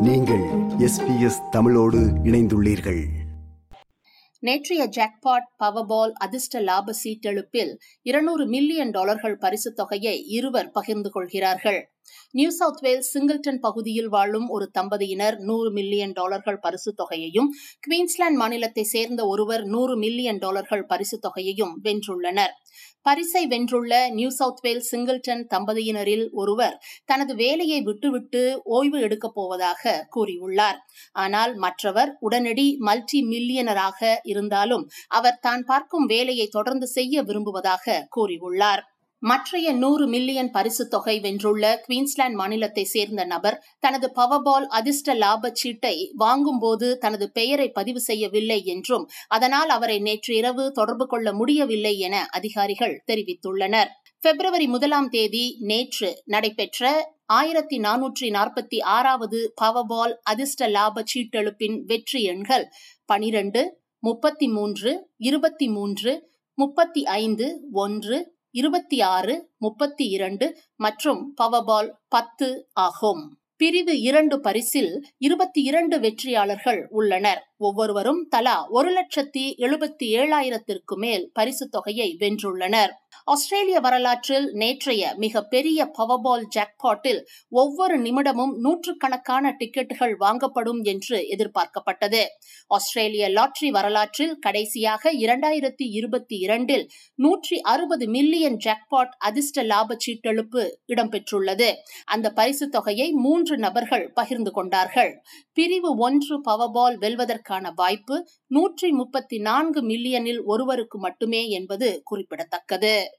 நீங்கள் எஸ்பிஎஸ் தமிழோடு இணைந்துள்ளீர்கள். நேற்றைய ஜாக்பாட் பவர்பால் அதிர்ஷ்ட லாப சீட்டெழுப்பில் இருநூறு மில்லியன் டாலர்கள் பரிசுத் தொகையை இருவர் பகிர்ந்து கொள்கிறார்கள். நியூ சவுத் வேல்ஸ் சிங்கிள்டன் பகுதியில் வாழும் ஒரு தம்பதியினர் நூறு மில்லியன் டாலர்கள் பரிசுத் தொகையையும் குவீன்ஸ்லாந்து மாநிலத்தை சேர்ந்த ஒருவர் நூறு மில்லியன் டாலர்கள் பரிசுத் தொகையையும் வென்றுள்ளனர். பரிசை வென்றுள்ள நியூ சவுத் வேல்ஸ் சிங்கிள்டன் தம்பதியினரில் ஒருவர் தனது வேலையை விட்டுவிட்டு ஓய்வு எடுக்கப் போவதாக கூறியுள்ளார். ஆனால் மற்றவர் உடனடி மல்டி மில்லியனராக இருந்தாலும் அவர் தான் பார்க்கும் வேலையை தொடர்ந்து செய்ய விரும்புவதாக கூறியுள்ளார். மற்றைய நூறு மில்லியன் பரிசு தொகை வென்றுள்ள குவீன்ஸ்லாந்து மாநிலத்தை சேர்ந்த நபர் தனது பவர்பால் அதிர்ஷ்ட லாப சீட்டை வாங்கும்போது தனது பெயரை பதிவு செய்யவில்லை என்றும் அதனால் அவரை நேற்று இரவு தொடர்பு கொள்ள முடியவில்லை என அதிகாரிகள் தெரிவித்துள்ளனர். பிப்ரவரி முதலாம் தேதி நேற்று நடைபெற்ற ஆயிரத்தி நானூற்றி நாற்பத்தி ஆறாவது பவர்பால் அதிர்ஷ்ட லாப சீட்டெழுப்பின் வெற்றி எண்கள் பனிரெண்டு முப்பத்தி மூன்று இருபத்தி மூன்று முப்பத்தி ஐந்து ஒன்று இருபத்தி ஆறு முப்பத்தி இரண்டு மற்றும் பவர்பால் பத்து ஆகும். பிரிவு இரண்டு பரிசில் இருபத்தி இரண்டு வெற்றியாளர்கள் உள்ளனர். ஒவ்வொருவரும் தலா ஒரு லட்சத்தி எழுபத்தி ஏழாயிரத்திற்கு மேல் பரிசு தொகையை வென்றுள்ளனர். ஆஸ்திரேலிய வரலாற்றில் நேற்றைய மிக பெரிய பவர்பால் ஜாக்பாட்டில் ஒவ்வொரு நிமிடமும் நூற்றுக்கணக்கான டிக்கெட்டுகள் வாங்கப்படும் என்று எதிர்பார்க்கப்பட்டது. ஆஸ்திரேலிய லாட்டரி வரலாற்றில் கடைசியாக இரண்டாயிரத்தி இருபத்தி இரண்டில் நூற்றி அறுபது மில்லியன் ஜாக்பாட் அதிர்ஷ்ட லாப சீட்டெழுப்பு இடம்பெற்றுள்ளது. அந்த பரிசு தொகையை மூன்று நபர்கள் பகிர்ந்து கொண்டார்கள். பிரிவு ஒன்று பவர்பால் வெல்வதற்கான வாய்ப்பு நூற்றி முப்பத்தி நான்கு மில்லியனில் ஒருவருக்கு மட்டுமே என்பது குறிப்பிடத்தக்கது.